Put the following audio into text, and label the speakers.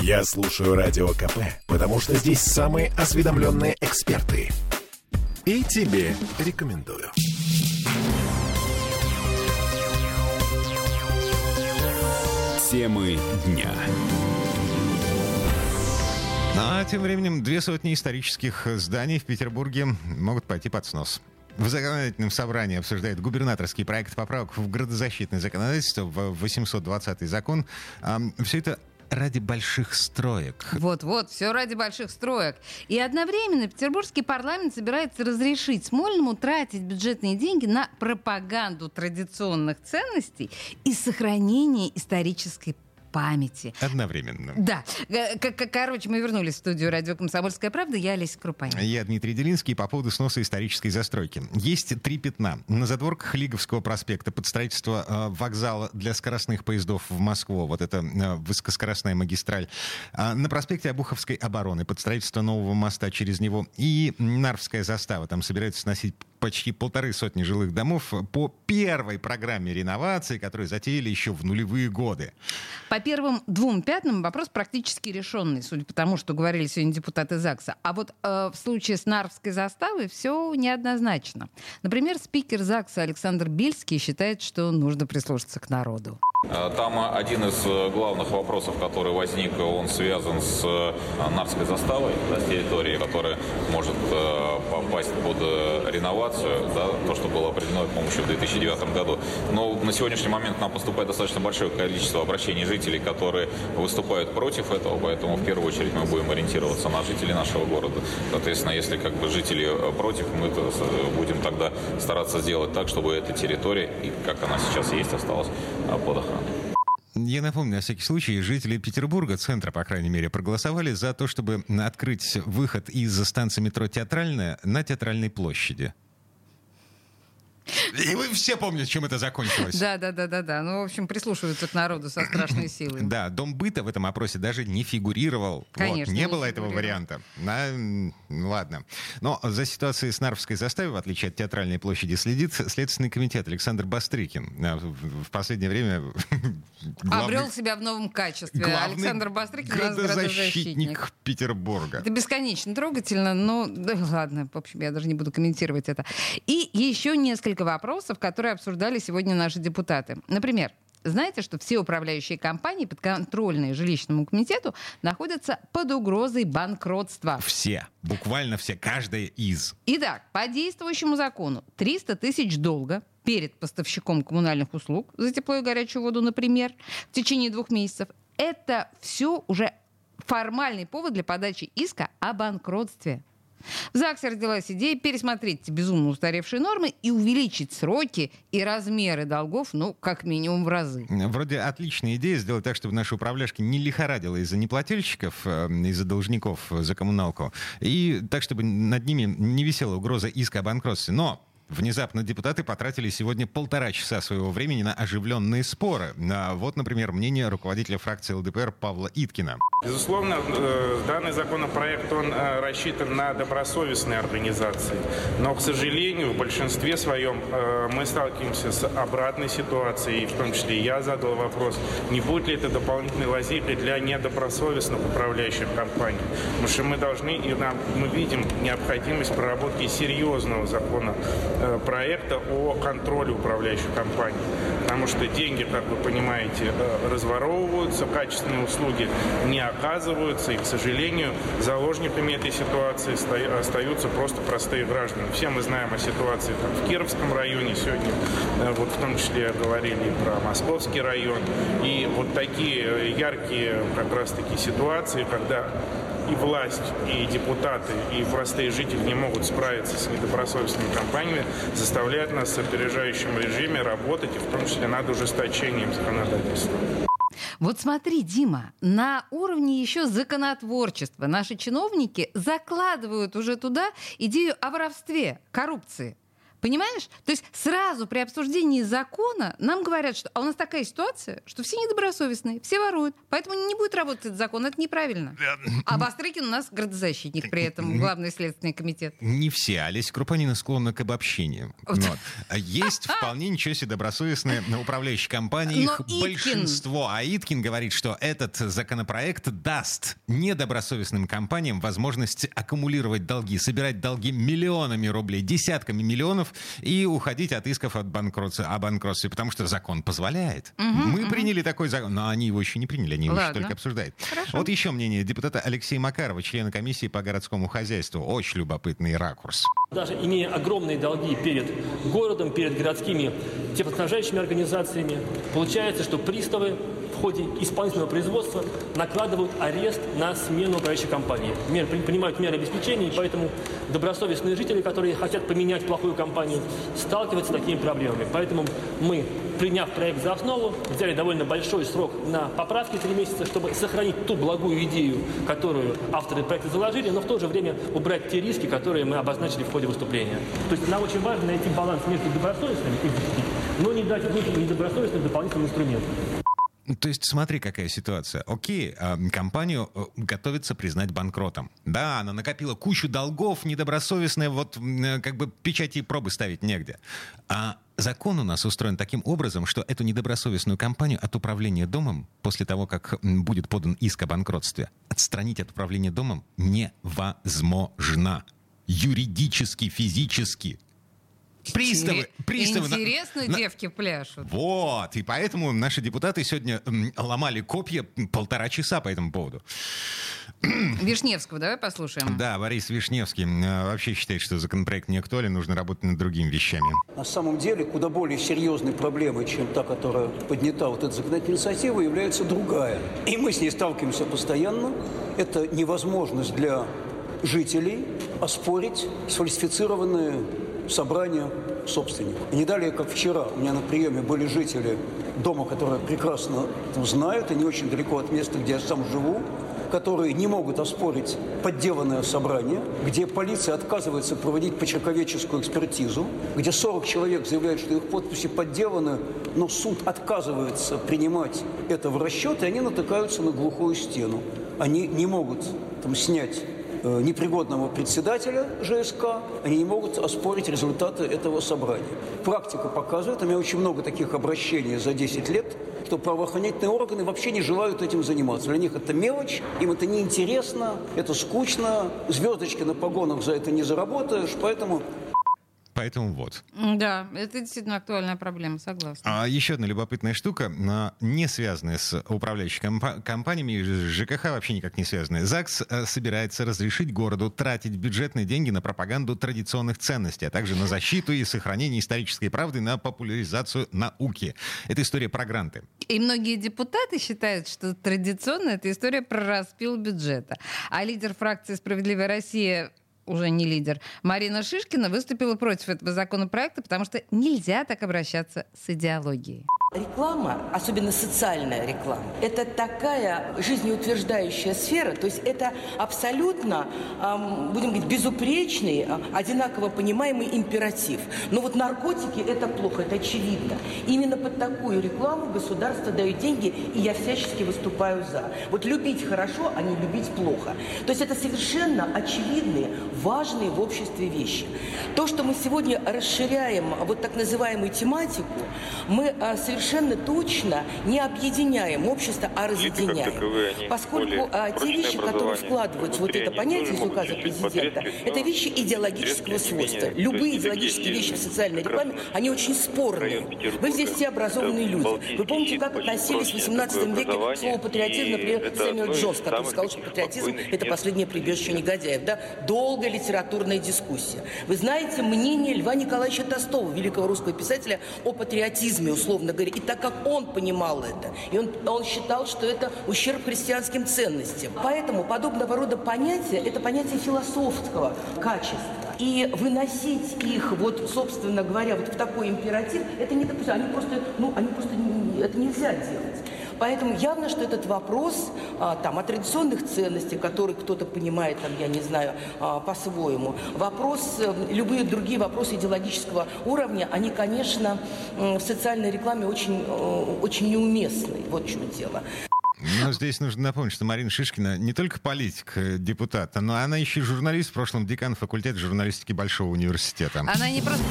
Speaker 1: Я слушаю Радио КП, потому что здесь самые осведомленные эксперты. И тебе рекомендую. Темы дня.
Speaker 2: А тем временем две сотни исторических зданий в Петербурге могут пойти под снос. В законодательном собрании обсуждает губернаторский проект поправок в градозащитное законодательство, в 820 закон. Все это ради больших строек.
Speaker 3: Вот-вот, все ради больших строек. И одновременно петербургский парламент собирается разрешить Смольному тратить бюджетные деньги на пропаганду традиционных ценностей и сохранение исторической памяти.
Speaker 2: Одновременно.
Speaker 3: Да. Короче, мы вернулись в студию радио «Комсомольская правда». Я Олеся Крупанин.
Speaker 2: Я Дмитрий Делинский по поводу сноса исторической застройки. Есть три пятна. На задворках Лиговского проспекта под строительство э, вокзала для скоростных поездов в Москву. Вот это э, высокоскоростная магистраль. А на проспекте Обуховской обороны под строительство нового моста через него. И Нарвская застава. Там собираются сносить почти полторы сотни жилых домов по первой программе реновации, которую затеяли еще в нулевые годы.
Speaker 3: По первым двум пятнам вопрос практически решенный, судя по тому, что говорили сегодня депутаты ЗАГСа. А вот э, в случае с Нарвской заставой все неоднозначно. Например, спикер ЗАГСа Александр Бельский считает, что нужно прислушаться к народу.
Speaker 4: Э, там один из э, главных вопросов, который возник, он связан с э, Нарвской заставой, да, с территорией, которая может попасть под реновацию, да, то, что было определено, по-моему, еще в 2009 году. Но на сегодняшний момент нам поступает достаточно большое количество обращений жителей, которые выступают против этого, поэтому в первую очередь мы будем ориентироваться на жителей нашего города. Соответственно, если как бы жители против, мы будем тогда стараться сделать так, чтобы эта территория, и как она сейчас есть, осталась под охраной.
Speaker 2: Я напомню, на всякий случай, жители Петербурга, центра, по крайней мере, проголосовали за то, чтобы открыть выход из станции метро «Театральная» на Театральной площади. И вы все помните, чем это закончилось.
Speaker 3: Да, да, да, да, да. Ну, в общем, прислушиваются к народу со страшной силой.
Speaker 2: Да, дом быта в этом опросе даже не фигурировал. Конечно. Вот, не, не было этого варианта. На, ладно. Но за ситуацией с Нарвской заставой, в отличие от театральной площади, следит Следственный комитет Александр Бастрыкин. А, в последнее время...
Speaker 3: Главный, Обрел себя в новом качестве. Александр Бастрыкин
Speaker 2: градозащитник Петербурга.
Speaker 3: Это бесконечно трогательно, но да, ладно, в общем, я даже не буду комментировать это. И еще несколько несколько вопросов, которые обсуждали сегодня наши депутаты. Например, знаете, что все управляющие компании, подконтрольные жилищному комитету, находятся под угрозой банкротства?
Speaker 2: Все. Буквально все. Каждая из.
Speaker 3: Итак, по действующему закону 300 тысяч долга перед поставщиком коммунальных услуг за тепло и горячую воду, например, в течение двух месяцев. Это все уже формальный повод для подачи иска о банкротстве. В ЗАГСе родилась идея пересмотреть безумно устаревшие нормы и увеличить сроки и размеры долгов, ну, как минимум в разы.
Speaker 2: Вроде отличная идея сделать так, чтобы наши управляшки не лихорадило из-за неплательщиков, э, из-за должников за коммуналку, и так, чтобы над ними не висела угроза иска о банкротстве. Но Внезапно депутаты потратили сегодня полтора часа своего времени на оживленные споры. А вот, например, мнение руководителя фракции ЛДПР Павла Иткина.
Speaker 5: Безусловно, э, данный законопроект, он э, рассчитан на добросовестные организации. Но, к сожалению, в большинстве своем э, мы сталкиваемся с обратной ситуацией. В том числе я задал вопрос, не будет ли это дополнительной лазейкой для недобросовестных управляющих компаний. Потому что мы должны, и нам, мы видим необходимость проработки серьезного закона проекта о контроле управляющих компаний. Потому что деньги, как вы понимаете, разворовываются, качественные услуги не оказываются, и, к сожалению, заложниками этой ситуации остаются просто простые граждане. Все мы знаем о ситуации там, в Кировском районе сегодня, э, вот в том числе говорили про Московский район. И вот такие э, яркие как раз-таки ситуации, когда и власть, и депутаты, и простые жители не могут справиться с недобросовестными компаниями, заставляют нас в опережающем режиме работать, и в том числе над ужесточением законодательства.
Speaker 3: Вот смотри, Дима, на уровне еще законотворчества наши чиновники закладывают уже туда идею о воровстве, коррупции. Понимаешь? То есть сразу при обсуждении закона нам говорят, что а у нас такая ситуация, что все недобросовестные, все воруют, поэтому не будет работать этот закон. Это неправильно. А Бастрыкин у нас градозащитник при этом, главный следственный комитет.
Speaker 2: Не все. Олеся Крупанина склонна к обобщению. Вот. А Есть вполне ничего себе добросовестные управляющие компании, их большинство. А Иткин говорит, что этот законопроект даст недобросовестным компаниям возможность аккумулировать долги, собирать долги миллионами рублей, десятками миллионов и уходить от исков от банкротства, о банкротстве, потому что закон позволяет. Мы приняли такой закон, но они его еще не приняли, они его еще
Speaker 3: Ладно.
Speaker 2: только обсуждают.
Speaker 3: Хорошо.
Speaker 2: Вот еще мнение депутата Алексея Макарова, члена комиссии по городскому хозяйству. Очень любопытный ракурс.
Speaker 6: Даже имея огромные долги перед городом, перед городскими теплоснабжающими организациями, получается, что приставы в ходе исполнительного производства накладывают арест на смену управляющей компании. Мер, при- принимают меры обеспечения, и поэтому добросовестные жители, которые хотят поменять плохую компанию, сталкиваются с такими проблемами. Поэтому мы, приняв проект за основу, взяли довольно большой срок на поправки три месяца, чтобы сохранить ту благую идею, которую авторы проекта заложили, но в то же время убрать те риски, которые мы обозначили в ходе выступления. То есть нам очень важно найти баланс между добросовестными и но не дать внутренним недобросовестным дополнительным инструментом.
Speaker 2: Ну, То есть смотри, какая ситуация. Окей, а, компанию э, готовится признать банкротом. Да, она накопила кучу долгов, недобросовестная, вот э, как бы печати и пробы ставить негде. А закон у нас устроен таким образом, что эту недобросовестную компанию от управления домом, после того, как будет подан иск о банкротстве, отстранить от управления домом невозможно. Юридически, физически. Приставы, приставы...
Speaker 3: Интересно,
Speaker 2: на-
Speaker 3: девки пляшут.
Speaker 2: вот, и поэтому наши депутаты сегодня ломали копья полтора часа по этому поводу.
Speaker 3: Вишневского давай послушаем.
Speaker 2: Да, Борис Вишневский э, вообще считает, что законопроект не актуален, нужно работать над другими вещами.
Speaker 7: На самом деле куда более серьезной проблемой, чем та, которая поднята вот эта законодательная инициатива, является другая. И мы с ней сталкиваемся постоянно. Это невозможность для жителей оспорить сфальсифицированные собрания собственников. И не далее, как вчера, у меня на приеме были жители дома, которые прекрасно знают, и не очень далеко от места, где я сам живу, которые не могут оспорить подделанное собрание, где полиция отказывается проводить почерковеческую экспертизу, где 40 человек заявляют, что их подписи подделаны, но суд отказывается принимать это в расчет, и они натыкаются на глухую стену. Они не могут там, снять непригодного председателя ЖСК, они не могут оспорить результаты этого собрания. Практика показывает, у меня очень много таких обращений за 10 лет, что правоохранительные органы вообще не желают этим заниматься. Для них это мелочь, им это неинтересно, это скучно, звездочки на погонах за это не заработаешь, поэтому
Speaker 2: Поэтому вот.
Speaker 3: Да, это действительно актуальная проблема, согласна.
Speaker 2: А еще одна любопытная штука, а, не связанная с управляющими компа- компаниями, ЖКХ вообще никак не связанная. ЗАГС а, собирается разрешить городу тратить бюджетные деньги на пропаганду традиционных ценностей, а также на защиту и сохранение исторической правды, на популяризацию науки. Это история про гранты.
Speaker 3: И многие депутаты считают, что традиционно это история про распил бюджета. А лидер фракции «Справедливая Россия» уже не лидер, Марина Шишкина выступила против этого законопроекта, потому что нельзя так обращаться с идеологией.
Speaker 8: Реклама, особенно социальная реклама, это такая жизнеутверждающая сфера, то есть это абсолютно, будем говорить, безупречный, а, одинаково понимаемый императив. Но вот наркотики – это плохо, это очевидно. Именно под такую рекламу государство дает деньги, и я всячески выступаю за. Вот любить хорошо, а не любить плохо. То есть это совершенно очевидные, важные в обществе вещи. То, что мы сегодня расширяем вот так называемую тематику, мы а, совершенно точно не объединяем общество, а разъединяем.
Speaker 9: таковые,
Speaker 8: Поскольку а, те вещи, которые вкладываются вот это
Speaker 9: они
Speaker 8: понятие из указа президента, это вещи идеологического свойства. Любые идеологические вещи в социальной рекламе, они очень спорные. Вы здесь все образованные люди. Вы помните, как относились в
Speaker 9: прочное
Speaker 8: 18
Speaker 9: такое
Speaker 8: веке к слову патриотизм, например, Сэмюэл Джонс, который сказал, что патриотизм это последнее прибежище негодяев. Да? Долгая литературная дискуссия. Вы знаете мнение Льва Николаевича Толстого, великого русского писателя, о патриотизме, условно говоря. И так как он понимал это, и он, он считал, что это ущерб христианским ценностям. Поэтому подобного рода понятия – это понятие философского качества. И выносить их, вот, собственно говоря, вот в такой императив, это не допустимо. Они просто, ну, они просто, это нельзя делать. Поэтому явно, что этот вопрос а, там, о традиционных ценностях, которые кто-то понимает, там, я не знаю, а, по-своему, вопрос, э, любые другие вопросы идеологического уровня, они, конечно, в социальной рекламе очень, э, очень неуместны. Вот в чем дело.
Speaker 2: Но здесь нужно напомнить, что Марина Шишкина не только политик, э, депутат, но она еще и журналист, в прошлом декан факультета журналистики Большого университета.
Speaker 3: Она не просто...